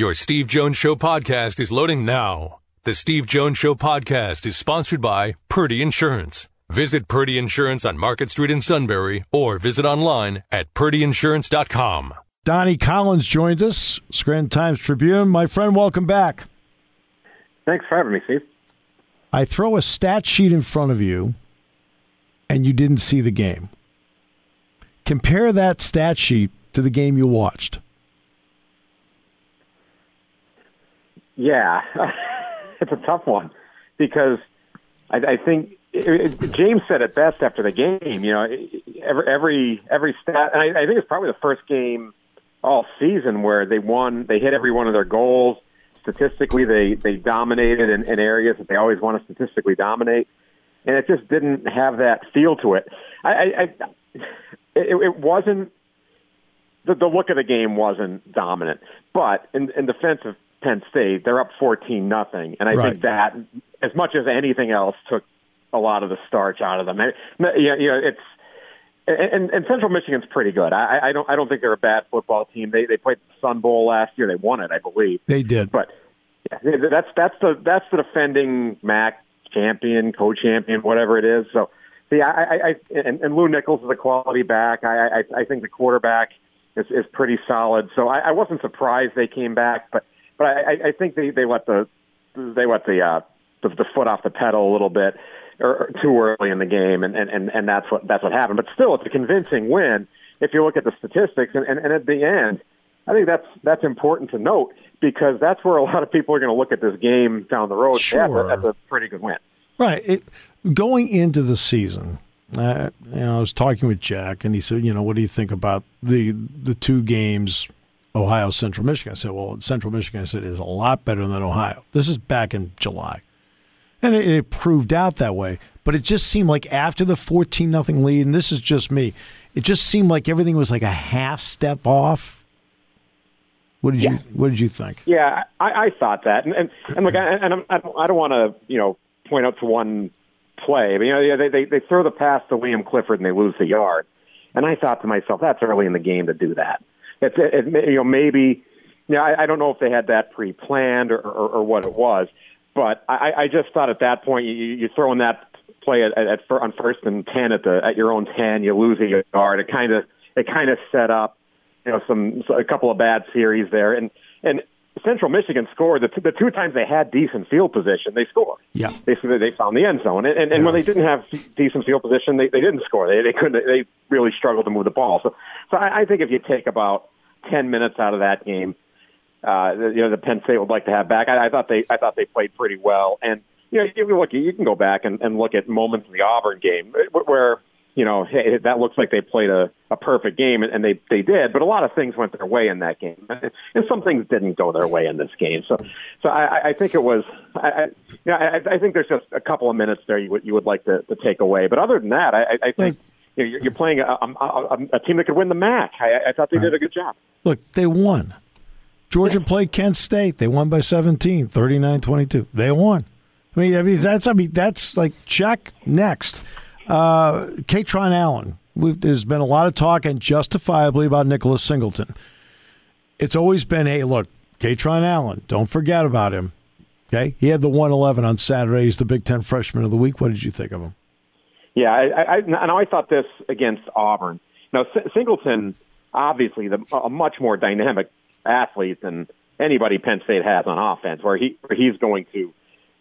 Your Steve Jones Show podcast is loading now. The Steve Jones Show podcast is sponsored by Purdy Insurance. Visit Purdy Insurance on Market Street in Sunbury or visit online at purdyinsurance.com. Donnie Collins joins us, Scranton Times Tribune. My friend, welcome back. Thanks for having me, Steve. I throw a stat sheet in front of you, and you didn't see the game. Compare that stat sheet to the game you watched. Yeah, it's a tough one because I, I think it, it, James said it best after the game. You know, every every every stat, and I, I think it's probably the first game all season where they won. They hit every one of their goals. Statistically, they they dominated in, in areas that they always want to statistically dominate, and it just didn't have that feel to it. I, I, I it, it wasn't the, the look of the game wasn't dominant, but in, in defense of Penn State, they're up fourteen nothing, and I Right. think that as much as anything else took a lot of the starch out of them. I, you know, it's and, and Central Michigan's pretty good. I, I don't I don't think they're a bad football team. They they played the Sun Bowl last year. They won it, I believe. They did. But yeah, that's that's the that's the defending MAC champion, co-champion, whatever it is. So, see, I, I, I and, and Lew Nichols is a quality back. I, I, I think the quarterback is, is pretty solid. So I, I wasn't surprised they came back, but but I, I think they they let the they let the uh, the, the foot off the pedal a little bit or, or too early in the game, and, and and and that's what that's what happened. But still, it's a convincing win if you look at the statistics, and, and, and at the end. I think that's that's important to note because that's where a lot of people are going to look at this game down the road. Sure. that's, a, that's a pretty good win. Right. It, going into the season, uh, you know, I was talking with Jack, and he said, "You know, what do you think about the the two games, Ohio Central Michigan?" I said, "Well, Central Michigan," I said, "is a lot better than Ohio." This is back in July, and it, it proved out that way. But it just seemed like after the fourteen nothing lead, and this is just me, it just seemed like everything was like a half step off. What did you What did you think? Yeah, I, I thought that, and and, and look, I, and I'm, I don't, I don't want to you know point out to one play, but you know they, they they throw the pass to Liam Clifford and they lose the yard, and I thought to myself that's early in the game to do that. It, it, you know maybe you know I, I don't know if they had that pre-planned or, or, or what it was, but I, I just thought at that point you, you throw in that play at, at, at on first and ten at the at your own ten, you lose a yard. It kind of it kind of set up you know some a couple of bad series there, and and Central Michigan scored the two, the two times they had decent field position, they scored. Yeah. They they found the end zone, and and, and when they didn't have decent field position, they they didn't score. They they couldn't. They really struggled to move the ball. So so I, I think if you take about ten minutes out of that game, uh, you know the Penn State would like to have back. I, I thought they I thought they played pretty well, and you know you look you can go back and, and look at moments in the Auburn game where you know hey, that looks like they played a, a perfect game, and they they did, but a lot of things went their way in that game, and some things didn't go their way in this game. So so I, I think it was I, I, you know, I, I think there's just a couple of minutes there you would you would like to, to take away, but other than that, I I think. You know, you're you're playing a, a, a, a team that could win the MAC. I, I thought they did a good job. Look, they won. Georgia played Kent State. They won by 17, 39-22. They won. I mean, I mean that's I mean that's like check next. Uh, Kaytron Allen. We've, there's been a lot of talk and justifiably about Nicholas Singleton. It's always been, hey, look, Kaytron Allen. Don't forget about him. Okay, he had the 111 on Saturday. He's the Big Ten Freshman of the Week. What did you think of him? Yeah, I, I, and I thought this against Auburn. Now, S- Singleton, obviously, the, a much more dynamic athlete than anybody Penn State has on offense, where he where he's going to,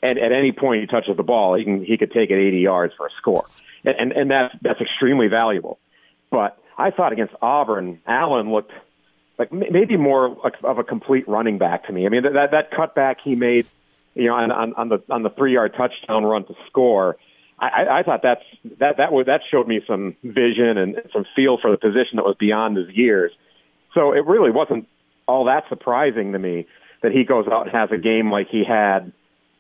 at, at any point he touches the ball, he can he could take it 80 yards for a score, and and, and that's that's extremely valuable. But I thought against Auburn, Allen looked like maybe more of a complete running back to me. I mean, that that cutback he made, you know, on on, on the on the three yard touchdown run to score. I, I- thought that's that that was that showed me some vision and some feel for the position that was beyond his years. So it really wasn't all that surprising to me that he goes out and has a game like he had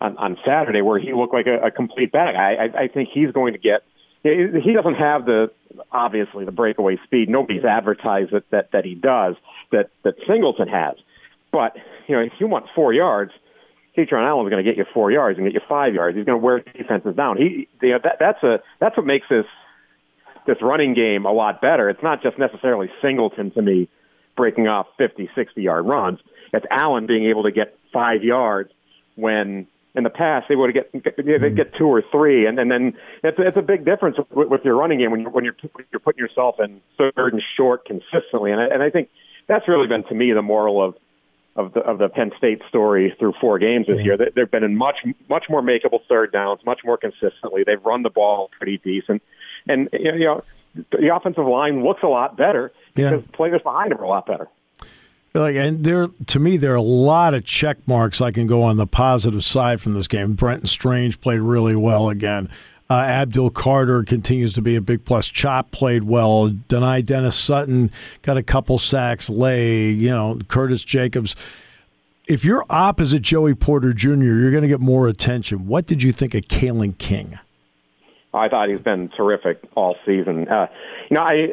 on, on Saturday, where he looked like a, a complete bag. I, I, I think he's going to get. He doesn't have the obviously the breakaway speed. Nobody's advertised that that, that he does. That that Singleton has. But you know, if you want four yards, Kaytron Allen's going to get you four yards and get you five yards. He's going to wear defenses down. He, you know, that, that's a that's what makes this this running game a lot better. It's not just necessarily Singleton to me breaking off 50, 60 yard runs. it's Allen being able to get five yards when in the past they would get they mm-hmm. get two or three, and, and then it's it's a big difference with, with your running game when you're when you're you're putting yourself in third and short consistently, and I, and I think that's really been to me the moral of of the of the Penn State story through four games this year. They've been in much much more makeable third downs, much more consistently. They've run the ball pretty decent, and you know the offensive line looks a lot better because yeah. players behind them are a lot better. Like, and there, to me, there are a lot of check marks I can go on the positive side from this game. Brenton Strange played really well again. Uh, Abdul Carter continues to be a big plus. Chop played well. Dani Dennis Sutton got a couple sacks. Lay, you know, Curtis Jacobs. If you're opposite Joey Porter Jr., you're going to get more attention. What did you think of Kalen King? I thought he's been terrific all season. Uh, you know, I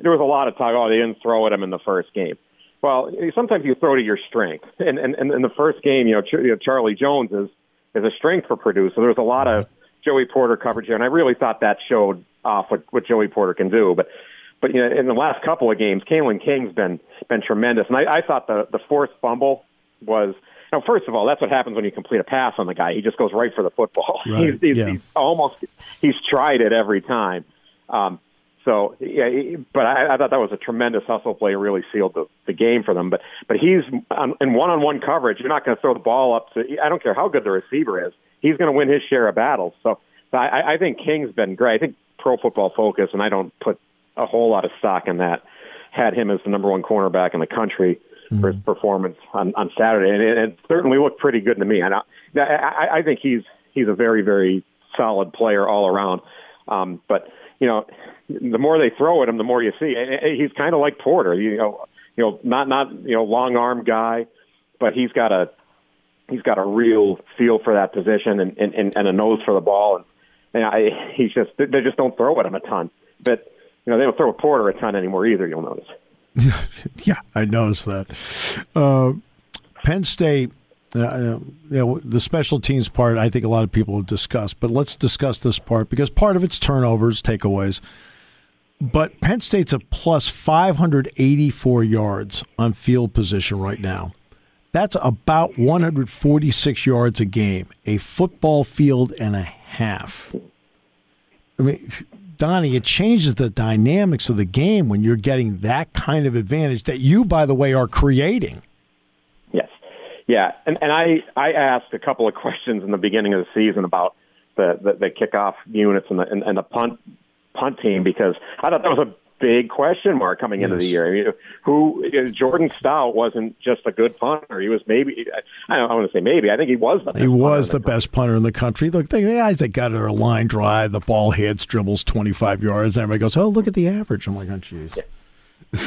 there was a lot of talk. Oh, they didn't throw at him in the first game. Well, sometimes you throw to your strength, and and, and in the first game, you know, Charlie Jones is is a strength for Purdue. So there was a lot of Joey Porter coverage here, and I really thought that showed off what, what Joey Porter can do. But but you know, in the last couple of games, Kalen King's been been tremendous, and I, I thought the the fourth fumble was. Now, first of all, that's what happens when you complete a pass on the guy. He just goes right for the football. Right. he's, he's, yeah. he's almost he's tried it every time. Um, so yeah, but I, I thought that was a tremendous hustle play. Really sealed the, the game for them. But but he's on, in one-on-one coverage. You're not going to throw the ball up to. I don't care how good the receiver is. He's going to win his share of battles. So, so I, I think King's been great. I think Pro Football Focus, and I don't put a whole lot of stock in that. Had him as the number one cornerback in the country mm-hmm. for his performance on, on Saturday, and it, it certainly looked pretty good to me. And I, I, I think he's he's a very very solid player all around. Um, but you know, the more they throw at him, the more you see. He's kind of like Porter, you know, you know, not not you know long arm guy, but he's got a he's got a real feel for that position and and, and a nose for the ball, and, and I, he's just they just don't throw at him a ton. But you know, they don't throw at Porter a ton anymore either. You'll notice. yeah, I noticed that. Uh, Penn State uh, uh, you know, the special teams part, I think a lot of people have discussed, but let's discuss this part because part of it's turnovers, takeaways. But Penn State's a plus 584 yards on field position right now. That's about 146 yards a game, a football field and a half. I mean, Donnie, it changes the dynamics of the game when you're getting that kind of advantage that you, by the way, are creating. Yes. Yeah, and and I I asked a couple of questions in the beginning of the season about the the, the kickoff units and the and, and the punt punt team because I thought that was a big question mark coming yes. into the year. I mean, who Jordan Stout wasn't just a good punter; he was maybe I don't I want to say maybe. I think he was the he was the, the best punter in the country. Look, the guys that got a line drive, the ball hits, dribbles twenty five yards, and everybody goes, "Oh, look at the average." I'm like, "Oh, jeez." Yeah.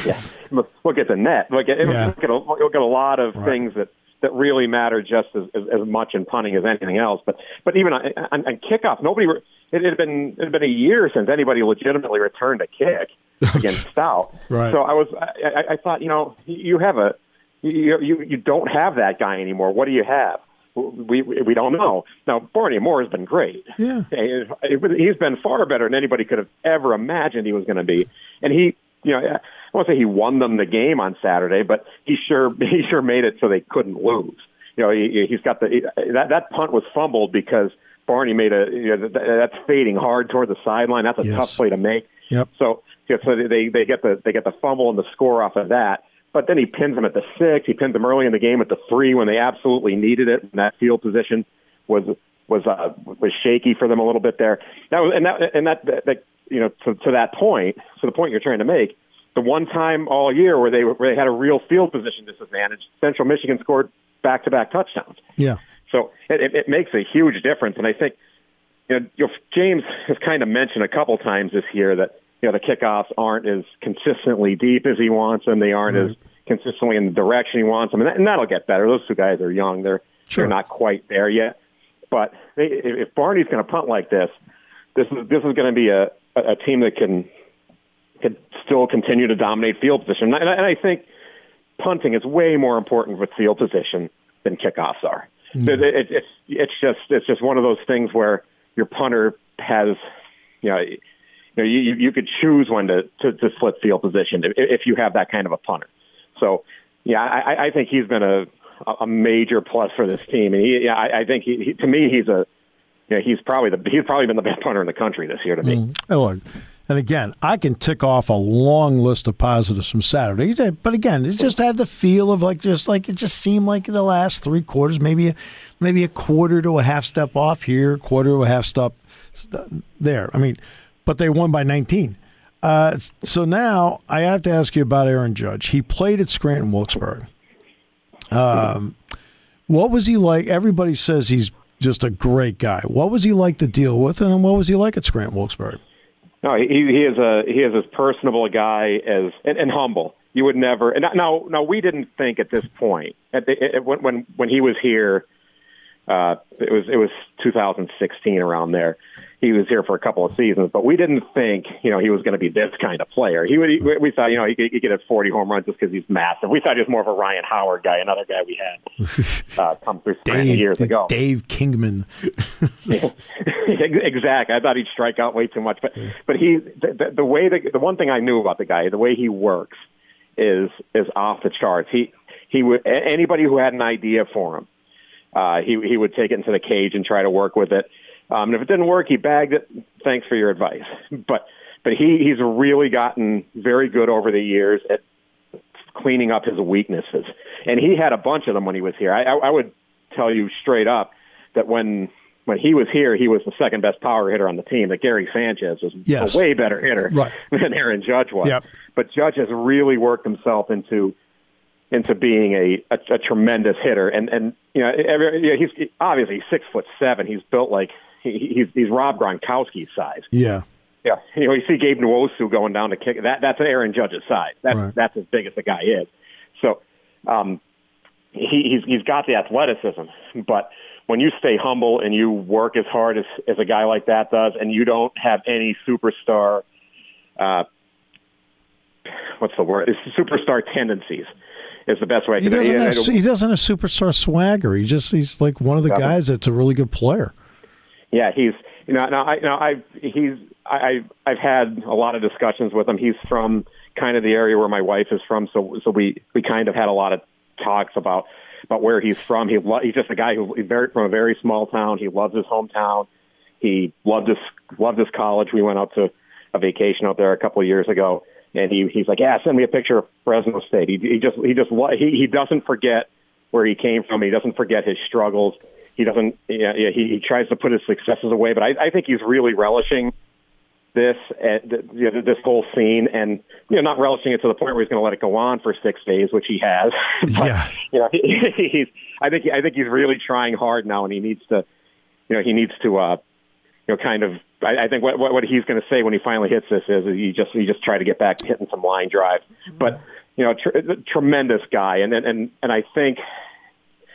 yeah, look, look at the net. Look at, yeah. look, at a, look at a lot of right. things that that really matter just as, as, as much in punting as anything else. But but even on, on, on kickoff, nobody. Re- it had been it had been a year since anybody legitimately returned a kick against Stout. right. So I was I, I thought you know you have a you you you don't have that guy anymore. What do you have? We we don't know. Now Barney Amor has been great. Yeah, he's been far better than anybody could have ever imagined he was going to be, and he you know won't say he won them the game on Saturday, but he sure he sure made it so they couldn't lose. You know, he, he's got the that that punt was fumbled because Barney made a you know, that's fading hard toward the sideline. That's a yes. tough play to make. Yep. So yeah, so they they get the they get the fumble and the score off of that. But then he pins them at the six. He pins them early in the game at the three when they absolutely needed it. And that field position was was uh, was shaky for them a little bit there. That was and that and that, that, that you know to, to that point, to the point you're trying to make the one time all year where they where they had a real field position disadvantage, Central Michigan scored back to back touchdowns. Yeah. So it, it, it makes a huge difference, and I think you know, you know James has kind of mentioned a couple times this year that you know the kickoffs aren't as consistently deep as he wants them. They aren't mm-hmm. as consistently in the direction he wants them, and, that, and that'll get better. Those two guys are young; they're sure. they're not quite there yet. But they, if Barney's going to punt like this, this is this is going to be a a team that can could still continue to dominate field position. And I, and I think punting is way more important with field position than kickoffs are. Mm-hmm. It, it, it's it's just it's just one of those things where your punter has, you know, you know you you could choose when to to, to flip field position if, you have that kind of a punter. So yeah, I, I think he's been a a major plus for this team. And he, yeah, I, I think he, he, to me, he's a, you know, he's probably the he's probably been the best punter in the country this year to me. Mm. Oh, and again, I can tick off a long list of positives from Saturday. But again, it just had the feel of like just like it just seemed like the last three quarters, maybe maybe a quarter to a half step off here, quarter to a half step there. I mean, but they won by 19. Uh, so now I have to ask you about Aaron Judge. He played at Scranton Wilkes-Barre. Um, what was he like? Everybody says he's just a great guy. What was he like to deal with, and what was he like at Scranton Wilkes-Barre? No, he he is a he is as personable a guy as and, and humble. You would never. And now, now we didn't think at this point at the, it, when when when he was here. Uh, it was it was 2016 around there he was here for a couple of seasons, but we didn't think, you know, he was going to be this kind of player. He would, he, we thought, you know, he could, he could hit 40 home runs just because he's massive. We thought he was more of a Ryan Howard guy, another guy we had uh, come through Dave, years ago. Dave Kingman. exactly. I thought he'd strike out way too much, but but he the, the way the, the one thing I knew about the guy, the way he works is is off the charts. He he would anybody who had an idea for him, uh, he he would take it into the cage and try to work with it um, and if it didn't work, he bagged it. Thanks for your advice. But but he he's really gotten very good over the years at cleaning up his weaknesses, and he had a bunch of them when he was here. I, I, I would tell you straight up that when when he was here, he was the second best power hitter on the team. That Gary Sanchez was yes. a way better hitter right. than Aaron Judge was. Yep. But Judge has really worked himself into into being a, a, a tremendous hitter. And and you know, every, you know he's obviously he's six foot seven. He's built like he's he's Rob Gronkowski's size. Yeah. Yeah, you know, you see Gabe Nwosu going down to kick. That that's Aaron Judge's size. That's right. that's as big as the guy is. So, um, he, he's he's got the athleticism, but when you stay humble and you work as hard as as a guy like that does, and you don't have any superstar, uh, what's the word? It's superstar tendencies is the best way. He doesn't, have, he doesn't have superstar swagger. He just he's like one of the guys that's a really good player. Yeah, he's you know now I you know I've he's I I've had a lot of discussions with him. He's from kind of the area where my wife is from, so so we we kind of had a lot of talks about about where he's from. He lo- he's just a guy who very from a very small town. He loves his hometown. He loved his loved his college. We went out to a vacation out there a couple of years ago, and he he's like, yeah, send me a picture of Fresno State. He he just he just he he doesn't forget where he came from. He doesn't forget his struggles he doesn't. Yeah, yeah he, he tries to put his successes away, but I, I think he's really relishing this uh, you know, this whole scene, and you know, not relishing it to the point where he's going to let it go on for six days, which he has. but, yeah. You know, he, he's. I think. I think he's really trying hard now, and he needs to. You know, he needs to. uh you know, kind of. I, I think what what, what he's going to say when he finally hits this is he just he just try to get back to hitting some line drives, but you know, tr- tremendous guy, and and and I think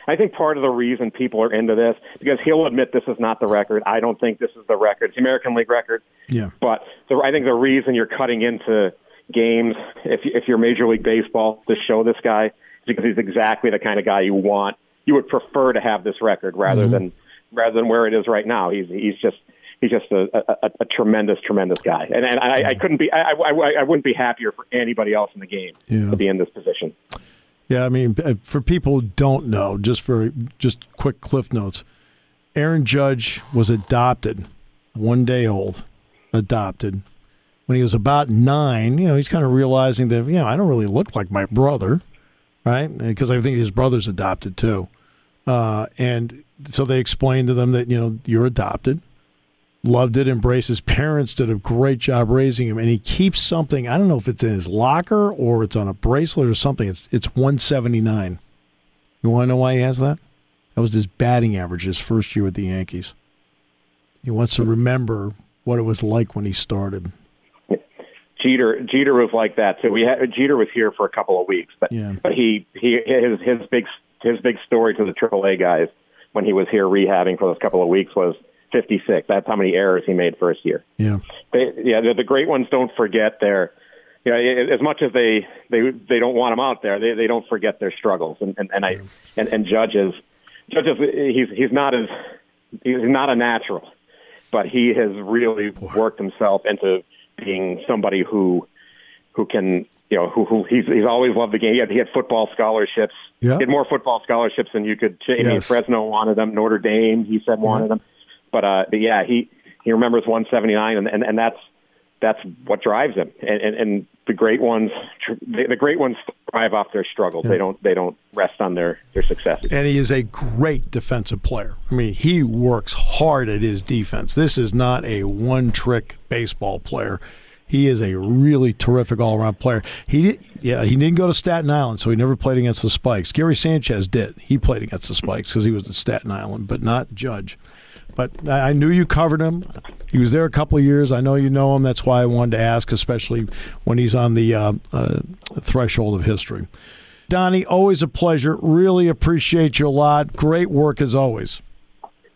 I think part of the reason people are into this because he'll admit this is not the record. I don't think this is the record. It's the American League record. Yeah. But the, I think the reason you're cutting into games if if you're Major League Baseball to show this guy is because he's exactly the kind of guy you want. You would prefer to have this record rather mm-hmm. than rather than where it is right now. He's he's just he's just a, a, a tremendous, tremendous guy, and and I, I couldn't be I, I I wouldn't be happier for anybody else in the game yeah. to be in this position. Yeah, I mean, uh, for people who don't know, just for just quick cliff notes, Aaron Judge was adopted, one day old, adopted. When he was about nine, you know, he's kind of realizing that, you know, I don't really look like my brother, right? Because I think his brother's adopted too. Uh, and so they explained to them that, you know, you're adopted loved it, embraced his parents, did a great job raising him, and he keeps something. I don't know if it's in his locker or it's on a bracelet or something. It's it's 179. You want to know why he has that? That was his batting average his first year with the Yankees. He wants to remember what it was like when he started. Jeter Jeter was like that too. We had Jeter was here for a couple of weeks, but yeah. but he he his his big his big story to the AAA guys when he was here rehabbing for those couple of weeks was 56. That's how many errors he made first year. Yeah. They, yeah, the, the great ones don't forget their, you know, as much as they they they don't want him out there, they they don't forget their struggles. And and, and I and, and judges judges he's he's not as he's not a natural, but he has really worked himself into being somebody who who can you know, who, who he's he's always loved the game. He had, he had football scholarships. Yeah. He had more football scholarships than you could. I mean, Yes. Fresno wanted them. Notre Dame, he said, wanted them. But uh, but yeah, he he remembers 179, and and, and that's that's what drives him. And and, and the great ones, the, the great ones thrive off their struggles. They don't they don't rest on their their successes. And he is a great defensive player. I mean, he works hard at his defense. This is not a one trick baseball player. He is a really terrific all around player. He did, yeah, he didn't go to Staten Island, so he never played against the Spikes. Gary Sanchez did. He played against the Spikes because he was in Staten Island, but not Judge. But I knew you covered him. He was there a couple of years. I know you know him. That's why I wanted to ask, especially when he's on the uh, uh, threshold of history. Donnie, always a pleasure. Really appreciate you a lot. Great work as always.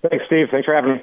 Thanks, Steve. Thanks for having me.